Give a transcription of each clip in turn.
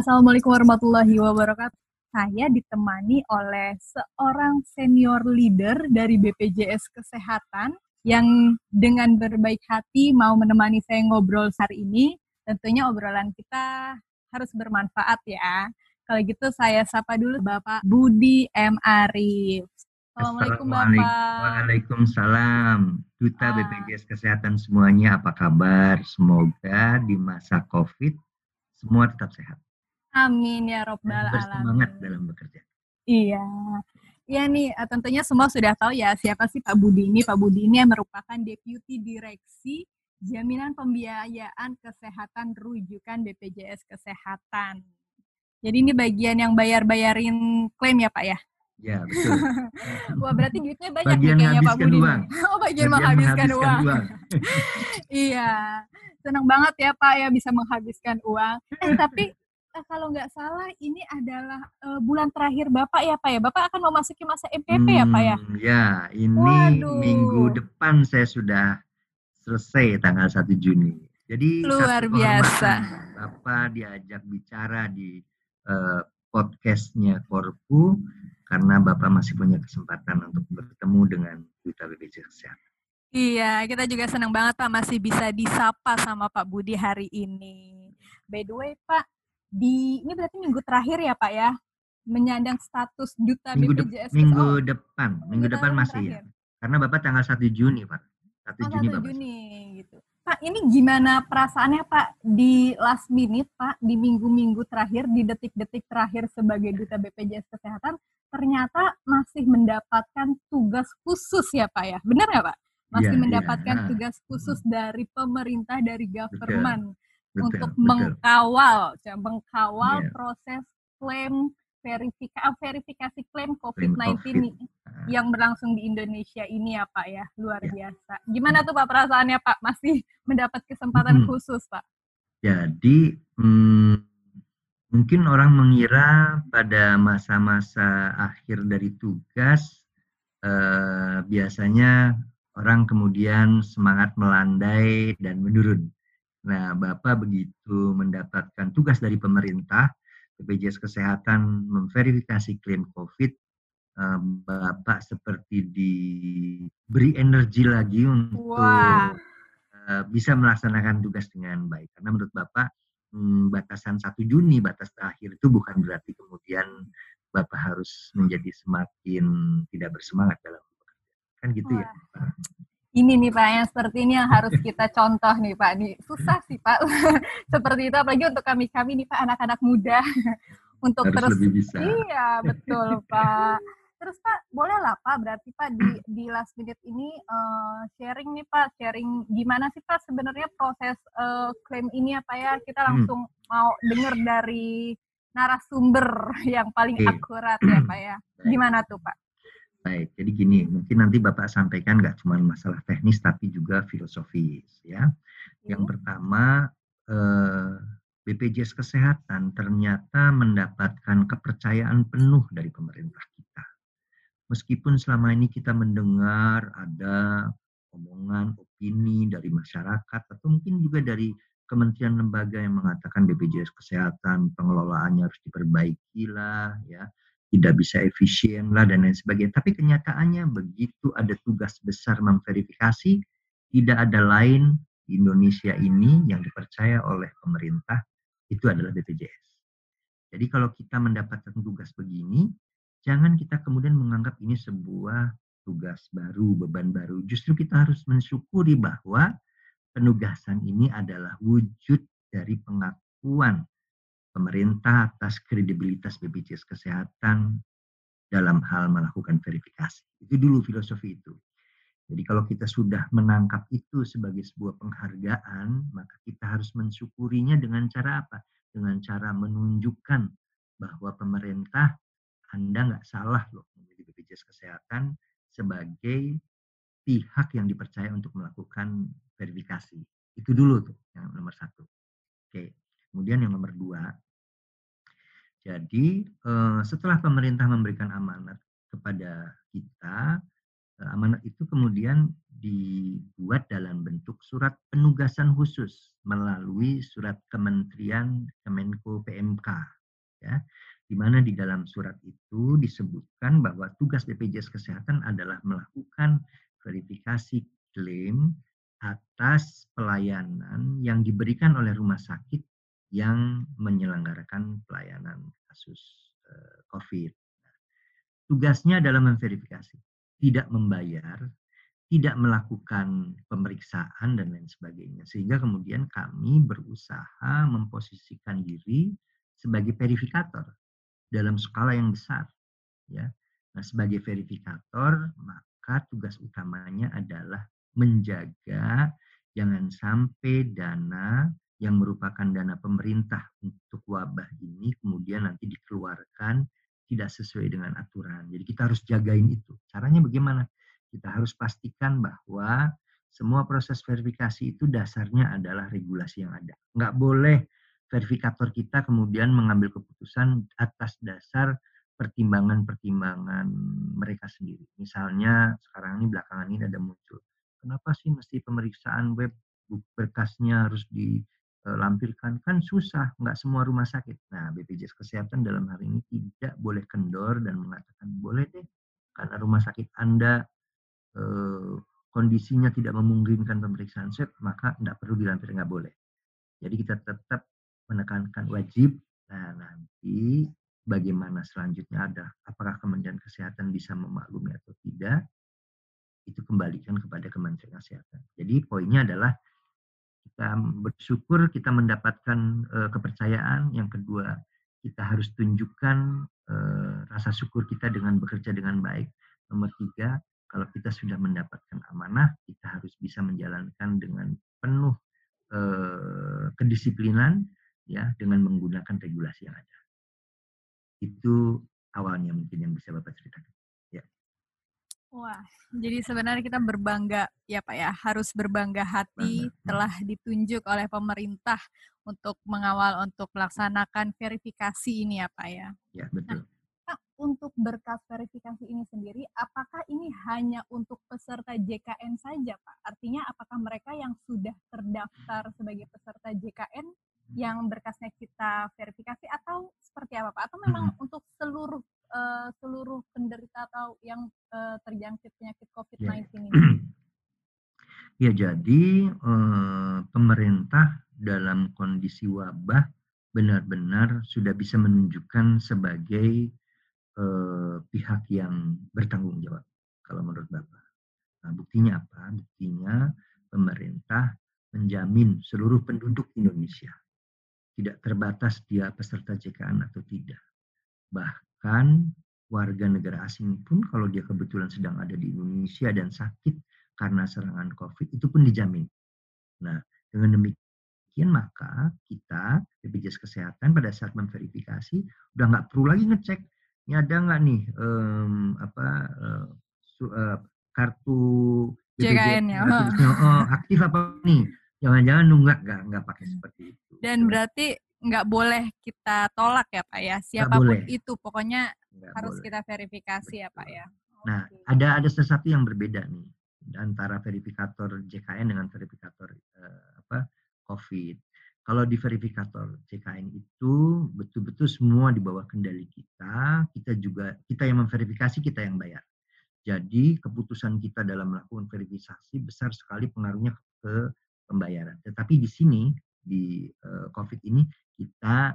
Assalamualaikum warahmatullahi wabarakatuh. Saya ditemani oleh seorang senior leader dari BPJS Kesehatan yang dengan berbaik hati mau menemani saya ngobrol hari ini. Tentunya obrolan kita harus bermanfaat ya. Kalau gitu saya sapa dulu Bapak Budi M. Arif. Assalamualaikum Bapak. Waalaikumsalam. Duta ah. BPJS Kesehatan semuanya apa kabar? Semoga di masa COVID semua tetap sehat. Amin ya robbal alamin. Semangat dalam bekerja. Iya. Iya nih, eh, tentunya semua sudah tahu ya siapa sih Pak Budi ini. Pak Budi ini yang merupakan Deputi Direksi Jaminan Pembiayaan Kesehatan Rujukan BPJS Kesehatan. Jadi ini bagian yang bayar-bayarin klaim ya Pak ya? Ya, betul. Wah, berarti duitnya banyak bagian nih kayaknya Pak Budi. Uang. Oh, bagian, bagian menghabiskan, menghabiskan uang. uang. iya. Senang banget ya Pak ya bisa menghabiskan uang. Eh, tapi uh, kalau nggak salah ini adalah uh, bulan terakhir Bapak ya Pak ya. Bapak akan memasuki masa MPP hmm, ya Pak ya? Hmm, ya, ini Waduh. minggu depan saya sudah selesai tanggal 1 Juni. Jadi luar biasa. Bapak diajak bicara di uh, podcastnya Korpu karena Bapak masih punya kesempatan untuk bertemu dengan Duta BPJS Kesehatan. Iya, kita juga senang banget Pak masih bisa disapa sama Pak Budi hari ini. By the way Pak, di ini berarti minggu terakhir ya Pak ya menyandang status duta minggu BPJS. De minggu oh, depan, minggu, depan masih ya. Karena Bapak tanggal 1 Juni, Pak. 1 oh, Juni 1 Bapak. Juni gitu. Pak, ini gimana perasaannya Pak di last minute Pak, di minggu-minggu terakhir, di detik-detik terakhir sebagai duta BPJS Kesehatan, ternyata masih mendapatkan tugas khusus ya Pak ya? Benar nggak Pak? Masih ya, mendapatkan ya. tugas khusus dari pemerintah, dari government. Betul betul, untuk betul. mengkawal, ya, mengkawal yeah. proses klaim verifikasi verifikasi klaim COVID-19 COVID. Yang berlangsung di Indonesia ini ya Pak ya luar yeah. biasa. Gimana tuh Pak perasaannya Pak masih mendapat kesempatan hmm. khusus Pak? Jadi hmm, mungkin orang mengira pada masa-masa akhir dari tugas eh, biasanya orang kemudian semangat melandai dan menurun. Nah, Bapak begitu mendapatkan tugas dari pemerintah, BPJS Kesehatan memverifikasi klaim COVID, eh, Bapak seperti diberi energi lagi untuk wow. Eh, bisa melaksanakan tugas dengan baik. Karena menurut Bapak, hmm, batasan 1 Juni, batas terakhir itu bukan berarti kemudian Bapak harus menjadi semakin tidak bersemangat dalam bekerja. Kan gitu ya, Wah. ya ini nih Pak yang seperti ini yang harus kita contoh nih Pak. Nih susah sih Pak seperti itu apalagi untuk kami kami nih Pak anak-anak muda untuk harus terus lebih bisa. Iya betul Pak. Terus Pak boleh lah Pak berarti Pak di di last minute ini uh, sharing nih Pak sharing gimana sih Pak sebenarnya proses uh, klaim ini apa ya kita hmm. langsung hmm. mau dengar dari narasumber yang paling okay. akurat ya Pak ya. Gimana tuh Pak? Baik, jadi gini, mungkin nanti Bapak sampaikan nggak cuma masalah teknis tapi juga filosofis ya. Yang iya. pertama eh, BPJS Kesehatan ternyata mendapatkan kepercayaan penuh dari pemerintah kita. Meskipun selama ini kita mendengar ada omongan, opini dari masyarakat atau mungkin juga dari kementerian lembaga yang mengatakan BPJS Kesehatan pengelolaannya harus diperbaiki lah ya tidak bisa efisien lah dan lain sebagainya. Tapi kenyataannya begitu ada tugas besar memverifikasi, tidak ada lain Indonesia ini yang dipercaya oleh pemerintah itu adalah BPJS. Jadi kalau kita mendapatkan tugas begini, jangan kita kemudian menganggap ini sebuah tugas baru, beban baru. Justru kita harus mensyukuri bahwa penugasan ini adalah wujud dari pengakuan pemerintah atas kredibilitas BPJS Kesehatan dalam hal melakukan verifikasi. Itu dulu filosofi itu. Jadi kalau kita sudah menangkap itu sebagai sebuah penghargaan, maka kita harus mensyukurinya dengan cara apa? Dengan cara menunjukkan bahwa pemerintah Anda nggak salah loh memilih BPJS Kesehatan sebagai pihak yang dipercaya untuk melakukan verifikasi. Itu dulu tuh yang nomor satu. Oke. Kemudian yang nomor dua, jadi eh, setelah pemerintah memberikan amanat kepada kita, eh, amanat itu kemudian dibuat dalam bentuk surat penugasan khusus melalui surat Kementerian Kemenko PMK ya. Di mana di dalam surat itu disebutkan bahwa tugas BPJS Kesehatan adalah melakukan verifikasi klaim atas pelayanan yang diberikan oleh rumah sakit yang menyelenggarakan pelayanan kasus eh, COVID. Tugasnya adalah memverifikasi, tidak membayar, tidak melakukan pemeriksaan dan lain sebagainya. Sehingga kemudian kami berusaha memposisikan diri sebagai verifikator dalam skala yang besar. Ya. Nah, sebagai verifikator, maka tugas utamanya adalah menjaga jangan sampai dana yang merupakan dana pemerintah untuk wabah ini kemudian nanti dikeluarkan tidak sesuai dengan aturan. Jadi kita harus jagain itu. Caranya bagaimana? kita harus pastikan bahwa semua proses verifikasi itu dasarnya adalah regulasi yang ada. Nggak boleh verifikator kita kemudian mengambil keputusan atas dasar pertimbangan-pertimbangan mereka sendiri. Misalnya sekarang ini belakangan ini ada muncul, kenapa sih mesti pemeriksaan web berkasnya harus dilampirkan? Kan susah, nggak semua rumah sakit. Nah, BPJS Kesehatan dalam hari ini tidak boleh kendor dan mengatakan boleh deh, karena rumah sakit Anda Eh, kondisinya tidak memungkinkan pemeriksaan swab, maka tidak perlu dilampir, nggak boleh. Jadi kita tetap menekankan wajib. Nah, nanti bagaimana selanjutnya ada, apakah Kementerian Kesehatan bisa memaklumi atau tidak, itu kembalikan kepada Kementerian Kesehatan. Jadi poinnya adalah kita bersyukur kita mendapatkan uh, kepercayaan. Yang kedua, kita harus tunjukkan uh, rasa syukur kita dengan bekerja dengan baik. Nomor tiga, kalau kita sudah mendapatkan amanah, kita harus bisa menjalankan dengan penuh eh, kedisiplinan ya dengan menggunakan regulasi yang ada. Itu awalnya mungkin yang bisa Bapak ceritakan. Wah, jadi sebenarnya kita berbangga ya Pak ya, harus berbangga hati telah ditunjuk oleh pemerintah untuk mengawal untuk melaksanakan verifikasi ini ya Pak ya. Ya, betul. Nah, untuk berkas verifikasi ini sendiri, apakah ini hanya untuk peserta JKN saja, Pak? Artinya apakah mereka yang sudah terdaftar sebagai peserta JKN yang berkasnya kita verifikasi atau seperti apa, Pak? Atau memang hmm. untuk seluruh uh, seluruh penderita atau yang uh, terjangkit penyakit COVID-19 ya. ini? Ya, jadi uh, pemerintah dalam kondisi wabah benar-benar sudah bisa menunjukkan sebagai eh, pihak yang bertanggung jawab kalau menurut Bapak. Nah, buktinya apa? Buktinya pemerintah menjamin seluruh penduduk Indonesia tidak terbatas dia peserta JKN atau tidak. Bahkan warga negara asing pun kalau dia kebetulan sedang ada di Indonesia dan sakit karena serangan COVID itu pun dijamin. Nah, dengan demikian maka kita BPJS Kesehatan pada saat memverifikasi udah nggak perlu lagi ngecek ini ada nggak nih um, apa uh, su, uh, kartu JKN ya oh, aktif apa nih jangan-jangan nunggak nggak nggak pakai hmm. seperti itu dan berarti nggak boleh kita tolak ya pak ya siapa pun itu pokoknya nggak harus boleh. kita verifikasi ya pak ya nah okay. ada ada sesuatu yang berbeda nih antara verifikator JKN dengan verifikator uh, apa COVID kalau di verifikator CKN itu betul-betul semua di bawah kendali kita, kita juga kita yang memverifikasi, kita yang bayar. Jadi keputusan kita dalam melakukan verifikasi besar sekali pengaruhnya ke pembayaran. Tetapi di sini di uh, COVID ini kita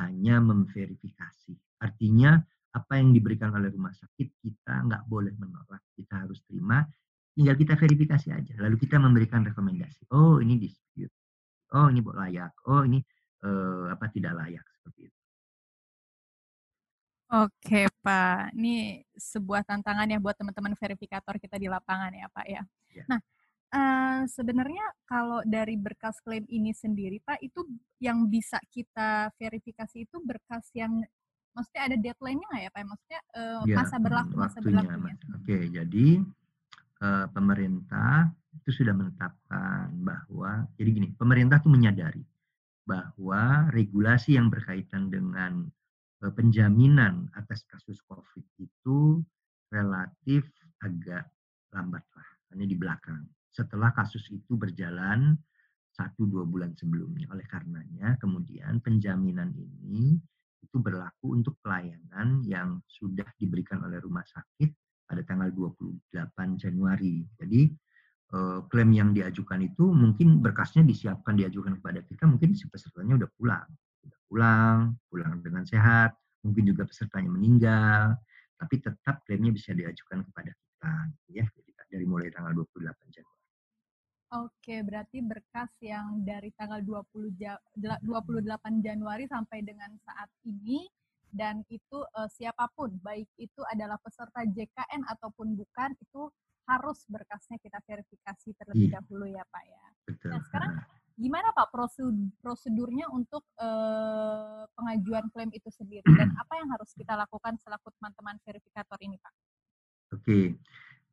hanya memverifikasi. Artinya apa yang diberikan oleh rumah sakit kita nggak boleh menolak, kita harus terima. Tinggal kita verifikasi aja. Lalu kita memberikan rekomendasi. Oh ini dispute oh ini layak, oh ini uh, apa tidak layak seperti itu. Oke Pak, ini sebuah tantangan ya buat teman-teman verifikator kita di lapangan ya Pak ya. ya. Nah uh, sebenarnya kalau dari berkas klaim ini sendiri Pak itu yang bisa kita verifikasi itu berkas yang maksudnya ada deadline-nya nggak ya Pak? Maksudnya uh, ya, masa berlaku masa berlakunya. Oke, jadi uh, pemerintah itu sudah menetapkan bahwa jadi gini, pemerintah itu menyadari bahwa regulasi yang berkaitan dengan uh, penjaminan atas kasus COVID itu relatif agak lambat lah hanya di belakang. Setelah kasus itu berjalan satu dua bulan sebelumnya. Oleh karenanya kemudian penjaminan ini itu berlaku untuk pelayanan yang sudah diberikan oleh rumah sakit pada tanggal 28 Januari. Jadi eh, klaim yang diajukan itu mungkin berkasnya disiapkan diajukan kepada kita, mungkin si pesertanya udah pulang, udah pulang, pulang dengan sehat, mungkin juga pesertanya meninggal, tapi tetap klaimnya bisa diajukan kepada kita, ya, dari mulai tanggal 28 Januari. Oke, berarti berkas yang dari tanggal 20 28 Januari sampai dengan saat ini dan itu uh, siapa pun baik itu adalah peserta JKN ataupun bukan itu harus berkasnya kita verifikasi terlebih iya. dahulu ya Pak ya. Betul. Nah, sekarang gimana Pak prosedur prosedurnya untuk uh, pengajuan klaim itu sendiri dan apa yang harus kita lakukan selaku teman-teman verifikator ini Pak? Oke.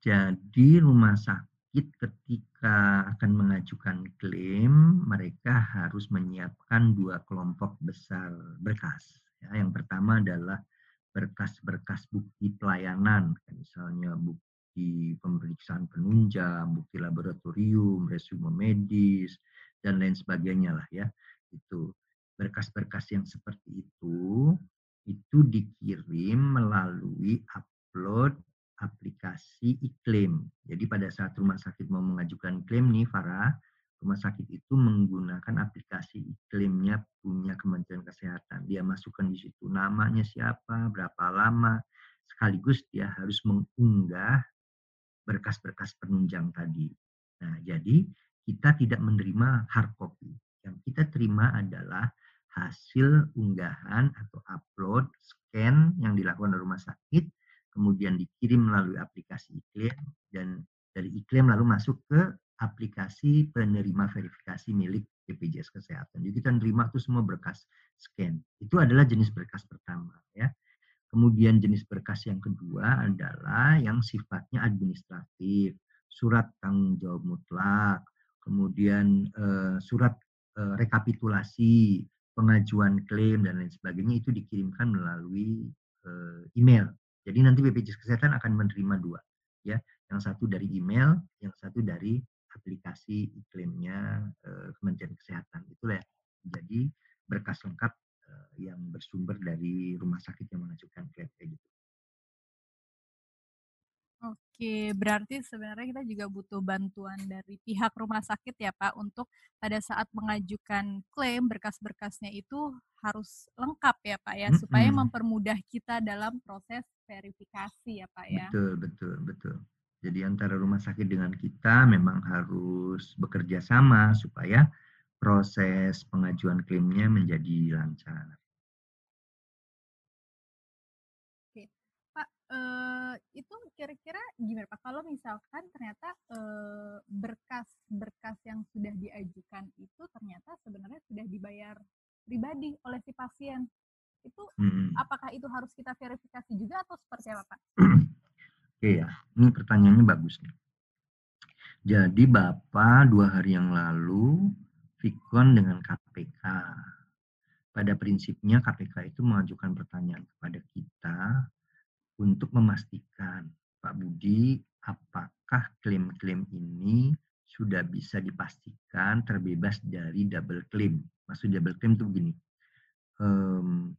Jadi rumah sakit ketika akan mengajukan klaim, mereka harus menyiapkan dua kelompok besar berkas. Ya, yang pertama adalah berkas-berkas bukti pelayanan, misalnya bukti pemeriksaan penunjang, bukti laboratorium, resume medis, dan lain sebagainya lah ya. Itu berkas-berkas yang seperti itu itu dikirim melalui upload aplikasi iklim. Jadi pada saat rumah sakit mau mengajukan klaim nih Farah, rumah sakit itu menggunakan aplikasi iklimnya punya Kementerian Kesehatan. Dia masukkan di situ namanya siapa, berapa lama, sekaligus dia harus mengunggah berkas-berkas penunjang tadi. Nah, jadi kita tidak menerima hard copy. Yang kita terima adalah hasil unggahan atau upload scan yang dilakukan oleh rumah sakit kemudian dikirim melalui aplikasi iklim dan dari iklim lalu masuk ke aplikasi penerima verifikasi milik BPJS Kesehatan. Jadi kita nerima itu semua berkas scan. Itu adalah jenis berkas pertama ya. Kemudian jenis berkas yang kedua adalah yang sifatnya administratif, surat tanggung jawab mutlak, kemudian eh, surat eh, rekapitulasi, pengajuan klaim dan lain sebagainya itu dikirimkan melalui eh, email jadi nanti BPJS Kesehatan akan menerima dua, ya, yang satu dari email, yang satu dari aplikasi iklimnya eh, Kementerian Kesehatan. Itulah ya. Jadi berkas lengkap eh, yang bersumber dari rumah sakit yang mengajukan klaim kayak gitu. Oke, berarti sebenarnya kita juga butuh bantuan dari pihak rumah sakit ya Pak untuk pada saat mengajukan klaim berkas-berkasnya itu harus lengkap ya Pak ya supaya mempermudah kita dalam proses verifikasi ya Pak ya. Betul, betul, betul. Jadi antara rumah sakit dengan kita memang harus bekerja sama supaya proses pengajuan klaimnya menjadi lancar. uh, itu kira-kira gimana Pak? Kalau misalkan ternyata berkas-berkas yang sudah diajukan itu ternyata sebenarnya sudah dibayar pribadi oleh si pasien, itu hmm. apakah itu harus kita verifikasi juga atau seperti apa Pak? Oke ya, ini pertanyaannya bagus nih. Jadi Bapak dua hari yang lalu Vikon dengan KPK. Pada prinsipnya KPK itu mengajukan pertanyaan kepada kita untuk memastikan Pak Budi apakah klaim-klaim ini sudah bisa dipastikan terbebas dari double claim. Maksud double claim itu begini, um,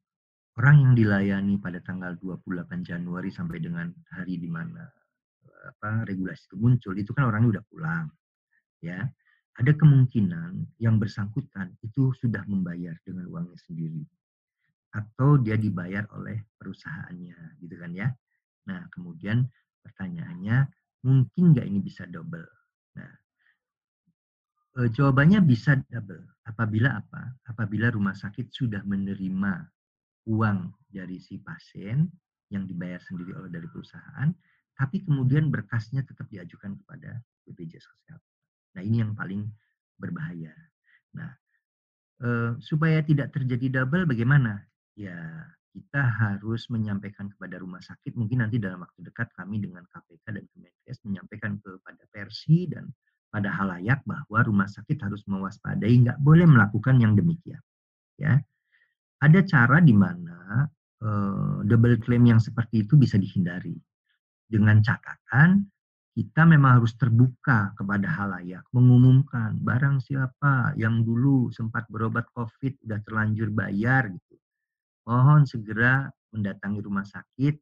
orang yang dilayani pada tanggal 28 Januari sampai dengan hari di mana apa regulasi itu muncul itu kan orangnya udah pulang ya ada kemungkinan yang bersangkutan itu sudah membayar dengan uangnya sendiri atau dia dibayar oleh perusahaannya gitu kan ya. Nah, kemudian pertanyaannya mungkin nggak ini bisa double? Nah, e, jawabannya bisa double. Apabila apa? Apabila rumah sakit sudah menerima uang dari si pasien yang dibayar sendiri oleh dari perusahaan, tapi kemudian berkasnya tetap diajukan kepada BPJS Kesehatan. Nah, ini yang paling berbahaya. Nah, e, supaya tidak terjadi double bagaimana? ya kita harus menyampaikan kepada rumah sakit, mungkin nanti dalam waktu dekat kami dengan KPK dan Kemenkes menyampaikan kepada Persi dan pada halayak bahwa rumah sakit harus mewaspadai, nggak boleh melakukan yang demikian. Ya, ada cara di mana uh, double claim yang seperti itu bisa dihindari dengan catatan kita memang harus terbuka kepada halayak, mengumumkan barang siapa yang dulu sempat berobat COVID sudah terlanjur bayar gitu. Mohon segera mendatangi rumah sakit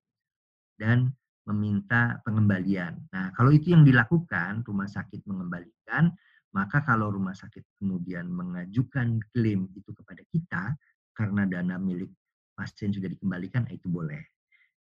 dan meminta pengembalian. Nah, kalau itu yang dilakukan, rumah sakit mengembalikan, maka kalau rumah sakit kemudian mengajukan klaim itu kepada kita karena dana milik pasien sudah dikembalikan, itu boleh.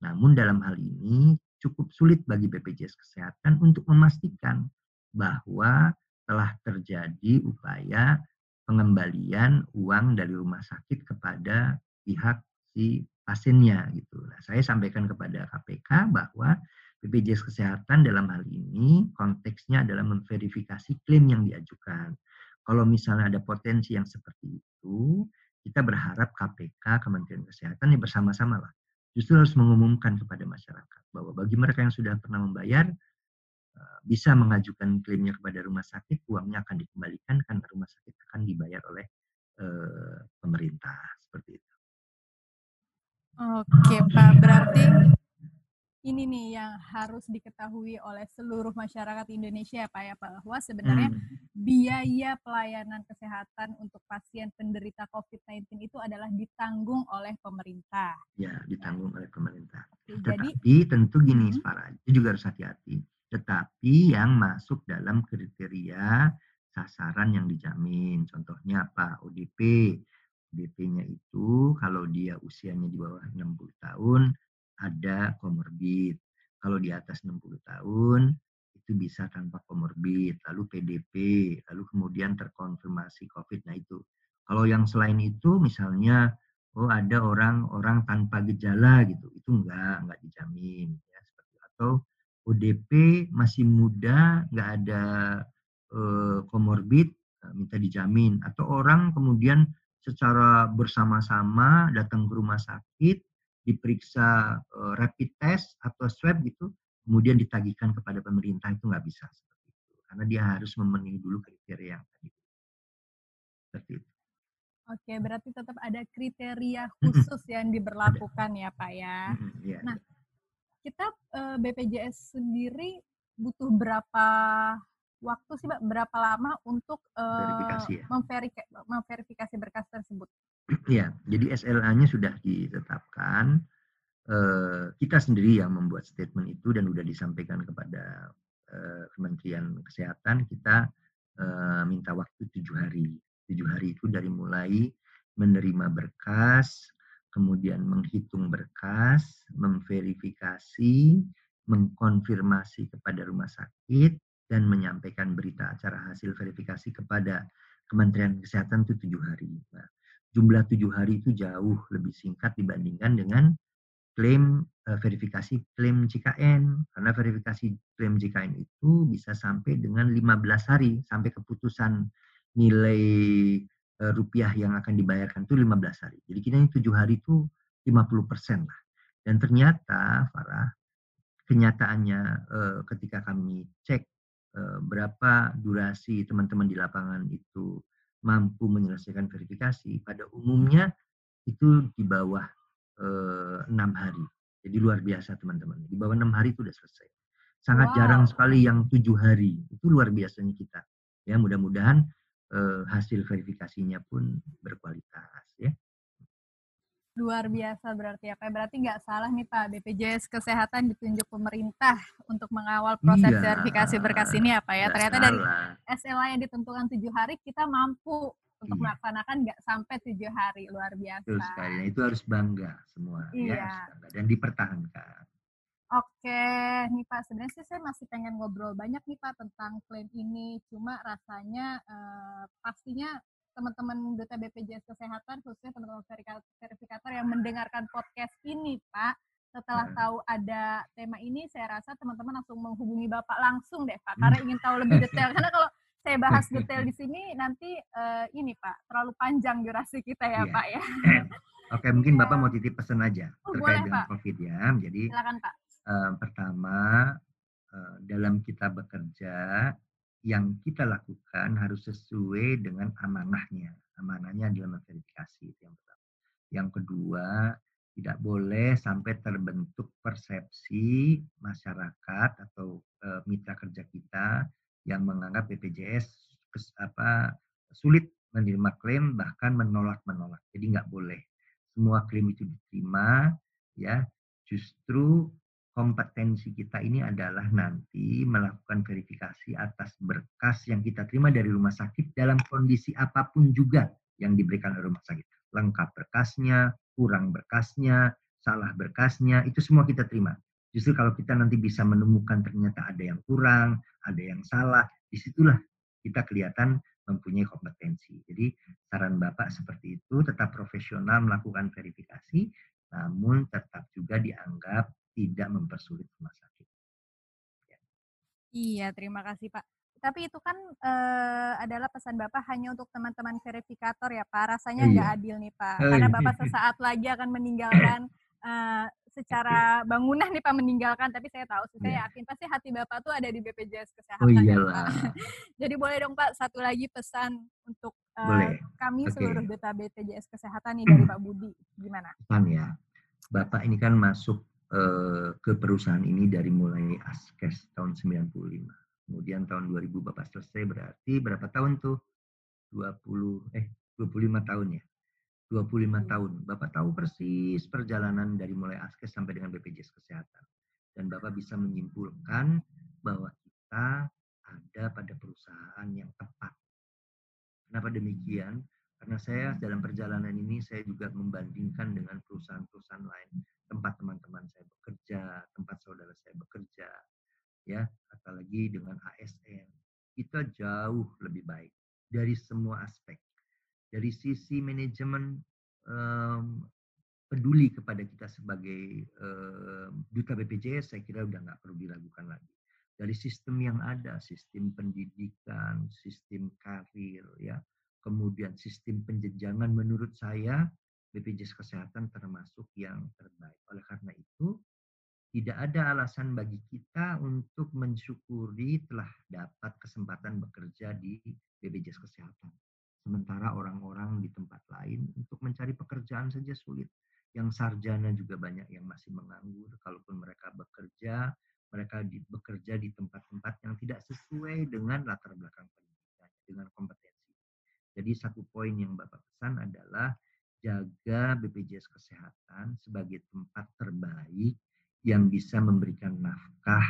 Namun dalam hal ini cukup sulit bagi BPJS Kesehatan untuk memastikan bahwa telah terjadi upaya pengembalian uang dari rumah sakit kepada pihak si pasiennya gitu. Nah, saya sampaikan kepada KPK bahwa BPJS Kesehatan dalam hal ini konteksnya adalah memverifikasi klaim yang diajukan. Kalau misalnya ada potensi yang seperti itu, kita berharap KPK, Kementerian Kesehatan ya bersama-sama lah justru harus mengumumkan kepada masyarakat bahwa bagi mereka yang sudah pernah membayar eh, bisa mengajukan klaimnya kepada rumah sakit, uangnya akan dikembalikan karena rumah sakit akan dibayar oleh uh, pemerintah. Seperti itu. Oke Pak, berarti ini nih yang harus diketahui oleh seluruh masyarakat Indonesia ya Pak ya bahwa sebenarnya hmm. biaya pelayanan kesehatan untuk pasien penderita COVID-19 itu adalah ditanggung oleh pemerintah. Ya, ditanggung oleh pemerintah. Oke, Tetapi jadi, tentu gini hmm. Farah, itu juga harus hati-hati. Tetapi yang masuk dalam kriteria sasaran yang dijamin, contohnya apa? ODP. ODP-nya itu kalau dia usianya di bawah 60 tahun ada komorbid. Kalau di atas 60 tahun itu bisa tanpa komorbid, lalu PDP, lalu kemudian terkonfirmasi COVID. Nah itu. Kalau yang selain itu misalnya oh ada orang-orang tanpa gejala gitu, itu enggak, enggak dijamin ya seperti atau ODP masih muda, enggak ada komorbid, eh, minta dijamin atau orang kemudian secara bersama-sama datang ke rumah sakit diperiksa uh, rapid test atau swab gitu, kemudian ditagihkan kepada pemerintah itu nggak bisa seperti itu, karena dia harus memenuhi dulu kriteria yang tadi. Seperti itu. Oke, berarti tetap ada kriteria khusus yang diberlakukan ada. ya Pak ya. ya nah, ya. kita uh, eh, BPJS sendiri butuh berapa waktu sih Pak, berapa lama untuk uh, ya? memverifikasi berkas tersebut? Ya, jadi SLA-nya sudah ditetapkan. Kita sendiri yang membuat statement itu dan sudah disampaikan kepada Kementerian Kesehatan. Kita minta waktu tujuh hari. Tujuh hari itu dari mulai menerima berkas, kemudian menghitung berkas, memverifikasi, mengkonfirmasi kepada rumah sakit, dan menyampaikan berita acara hasil verifikasi kepada Kementerian Kesehatan itu tujuh hari. Nah, jumlah tujuh hari itu jauh lebih singkat dibandingkan dengan klaim uh, verifikasi klaim JKN karena verifikasi klaim JKN itu bisa sampai dengan 15 hari sampai keputusan nilai uh, rupiah yang akan dibayarkan itu 15 hari. Jadi kita ini tujuh hari itu 50 persen lah. Dan ternyata Farah kenyataannya uh, ketika kami cek berapa durasi teman-teman di lapangan itu mampu menyelesaikan verifikasi, pada umumnya itu di bawah enam hari. Jadi luar biasa teman-teman. Di bawah enam hari itu sudah selesai. Sangat wow. jarang sekali yang tujuh hari. Itu luar biasanya kita. Ya mudah-mudahan eh, hasil verifikasinya pun berkualitas. Ya. Luar biasa berarti apa? Berarti nggak salah nih Pak, BPJS Kesehatan ditunjuk pemerintah untuk mengawal proses iya, verifikasi berkas ini apa ya? Ternyata salah. dari SLA yang ditentukan tujuh hari kita mampu untuk iya. melaksanakan nggak sampai tujuh hari, luar biasa. Betul sekali, nah, itu harus bangga semua, ya, iya. ya, bangga. dan dipertahankan. Oke, nih Pak, sebenarnya sih saya masih pengen ngobrol banyak nih Pak tentang klaim ini, cuma rasanya eh, pastinya teman-teman Duta BPJS Kesehatan, khususnya teman-teman verifikator yang mendengarkan podcast ini, Pak. Setelah hmm. tahu ada tema ini, saya rasa teman-teman langsung menghubungi Bapak langsung deh, Pak, karena ingin tahu lebih detail. Karena kalau saya bahas detail di sini, nanti uh, ini, Pak, terlalu panjang durasi kita ya, yeah. Pak, ya. Oke, mungkin Bapak mau titip pesan aja oh, terkait boleh, dengan Pak. COVID ya. Jadi, Silakan, Pak. Uh, pertama, uh, dalam kita bekerja, yang kita lakukan harus sesuai dengan amanahnya. Amanahnya adalah memverifikasi itu yang pertama. Yang kedua, Tidak boleh sampai terbentuk persepsi masyarakat atau e, mitra kerja kita yang menganggap BPJS kes, apa sulit menerima klaim bahkan menolak-menolak. Jadi nggak boleh. Semua klaim itu diterima ya. Justru kompetensi kita ini adalah nanti melakukan verifikasi atas berkas yang kita terima dari rumah sakit dalam kondisi apa pun juga yang diberikan oleh rumah sakit. Lengkap berkasnya, kurang berkasnya, salah berkasnya, itu semua kita terima. Justru kalau kita nanti bisa menemukan ternyata ada yang kurang, ada yang salah, di situlah kita kelihatan mempunyai kompetensi. Jadi saran Bapak seperti itu, tetap profesional melakukan verifikasi, namun tetap juga dianggap tidak mempersulit rumah sakit. Ya. Iya, terima kasih Pak. Tapi itu kan e, adalah pesan Bapak hanya untuk teman-teman verifikator ya Pak. Rasanya nggak iya. adil nih Pak. Oh, Karena iya. Bapak sesaat lagi akan meninggalkan e, secara bangunan nih Pak meninggalkan. Tapi saya tahu, saya yeah. yakin pasti hati Bapak tuh ada di BPJS Kesehatan. Oh ya, iyalah. Pak. Jadi boleh dong Pak satu lagi pesan untuk e, kami okay. seluruh duta BPJS Kesehatan nih dari Pak Budi. Gimana? Pesan ya. Bapak ini kan masuk ke perusahaan ini dari mulai Askes tahun 95 Kemudian tahun 2000 Bapak selesai berarti berapa tahun tuh? 20 eh 25 tahun ya. 25 hmm. tahun. Bapak tahu persis perjalanan dari mulai Askes sampai dengan BPJS Kesehatan. Dan Bapak bisa menyimpulkan bahwa kita ada pada perusahaan yang tepat. Kenapa demikian? Karena saya dalam perjalanan ini saya juga membandingkan dengan perusahaan-perusahaan lain. Tempat teman-teman saya bekerja, tempat saudara saya bekerja, ya apalagi dengan ASN kita jauh lebih baik dari semua aspek. Dari sisi manajemen um, peduli kepada kita sebagai um, duta BPJS saya kira udah nggak perlu diragukan lagi. Dari sistem yang ada sistem pendidikan sistem karir ya kemudian sistem penjenjangan menurut saya BPJS Kesehatan termasuk yang terbaik oleh karena itu tidak ada alasan bagi kita untuk mensyukuri telah dapat kesempatan bekerja di BPJS Kesehatan. Sementara orang-orang di tempat lain untuk mencari pekerjaan saja sulit. Yang sarjana juga banyak yang masih menganggur. Kalaupun mereka bekerja, mereka bekerja di tempat-tempat yang tidak sesuai dengan latar belakang pendidikan, dengan kompetensi. Jadi satu poin yang Bapak pesan adalah jaga BPJS Kesehatan sebagai tempat terbaik yang bisa memberikan nafkah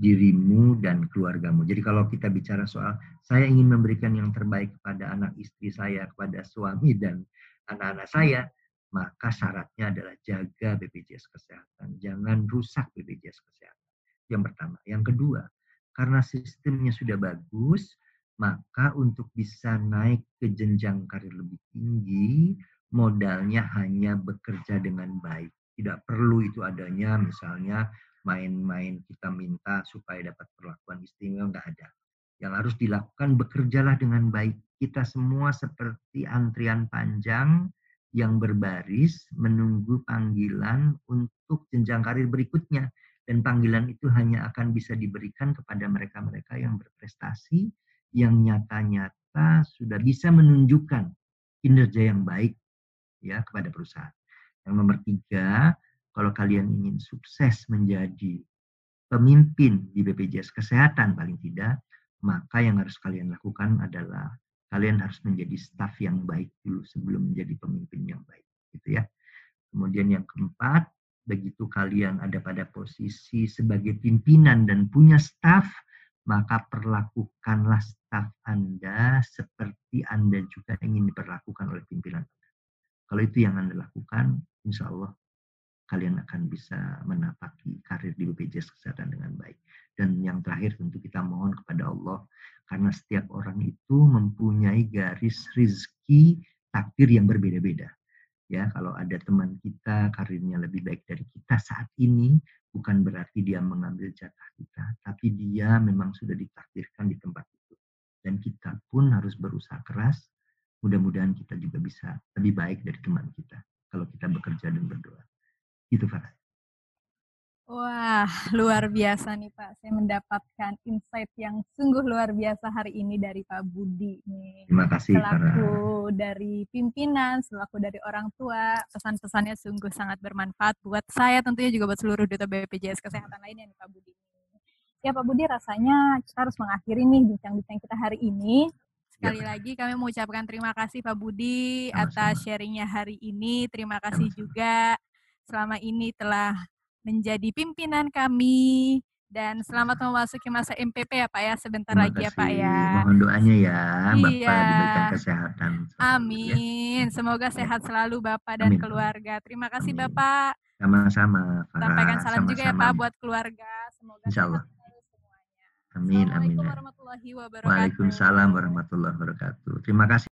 dirimu dan keluargamu. Jadi kalau kita bicara soal saya ingin memberikan yang terbaik kepada anak istri saya, kepada suami dan anak-anak saya, maka syaratnya adalah jaga BPJS Kesehatan. Jangan rusak BPJS Kesehatan. Yang pertama. Yang kedua, karena sistemnya sudah bagus, maka untuk bisa naik ke jenjang karir lebih tinggi, modalnya hanya bekerja dengan baik tidak perlu itu adanya misalnya main-main kita minta supaya dapat perlakuan istimewa nggak ada. Yang harus dilakukan bekerjalah dengan baik. Kita semua seperti antrian panjang yang berbaris menunggu panggilan untuk jenjang karir berikutnya. Dan panggilan itu hanya akan bisa diberikan kepada mereka-mereka yang berprestasi, yang nyata-nyata sudah bisa menunjukkan kinerja yang baik ya kepada perusahaan. Yang nomor tiga, kalau kalian ingin sukses menjadi pemimpin di BPJS Kesehatan paling tidak, maka yang harus kalian lakukan adalah kalian harus menjadi staf yang baik dulu sebelum menjadi pemimpin yang baik, gitu ya. Kemudian yang keempat, begitu kalian ada pada posisi sebagai pimpinan dan punya staf, maka perlakukanlah staf Anda seperti Anda juga ingin diperlakukan oleh pimpinan kalau itu yang Anda lakukan, insya Allah kalian akan bisa menapaki karir di BPJS Kesehatan dengan baik. Dan yang terakhir tentu kita mohon kepada Allah, karena setiap orang itu mempunyai garis rizki takdir yang berbeda-beda. Ya, kalau ada teman kita karirnya lebih baik dari kita saat ini, bukan berarti dia mengambil jatah kita, tapi dia memang sudah ditakdirkan di tempat itu. Dan kita pun harus berusaha keras mudah-mudahan kita juga bisa lebih baik dari teman kita kalau kita bekerja dan berdoa. Itu Farah. Wah, luar biasa nih Pak. Saya mendapatkan insight yang sungguh luar biasa hari ini dari Pak Budi nih. Terima kasih selaku para... dari pimpinan, selaku dari orang tua, pesan-pesannya sungguh sangat bermanfaat buat saya tentunya juga buat seluruh duta BPJS Kesehatan lainnya nih Pak Budi. Ya Pak Budi, rasanya kita harus mengakhiri nih bincang-bincang kita hari ini. Sekali ya. lagi kami mengucapkan terima kasih Pak Budi Sama-sama. atas sharingnya hari ini. Terima kasih Sama-sama. juga selama ini telah menjadi pimpinan kami dan selamat memasuki masa MPP ya Pak ya sebentar Terima lagi kasih. ya Pak ya. Mohon doanya ya Bapak iya. diberikan kesehatan. Amin. Ya. Semoga sehat selalu Bapak dan Amin. keluarga. Terima kasih Amin. Bapak. Sama-sama. Sampaikan salam Sama-sama. juga ya Pak buat keluarga. Semoga Insya Allah. semuanya. Amin. Amin. wabarakatuh. Waalaikumsalam warahmatullahi wabarakatuh. Terima kasih.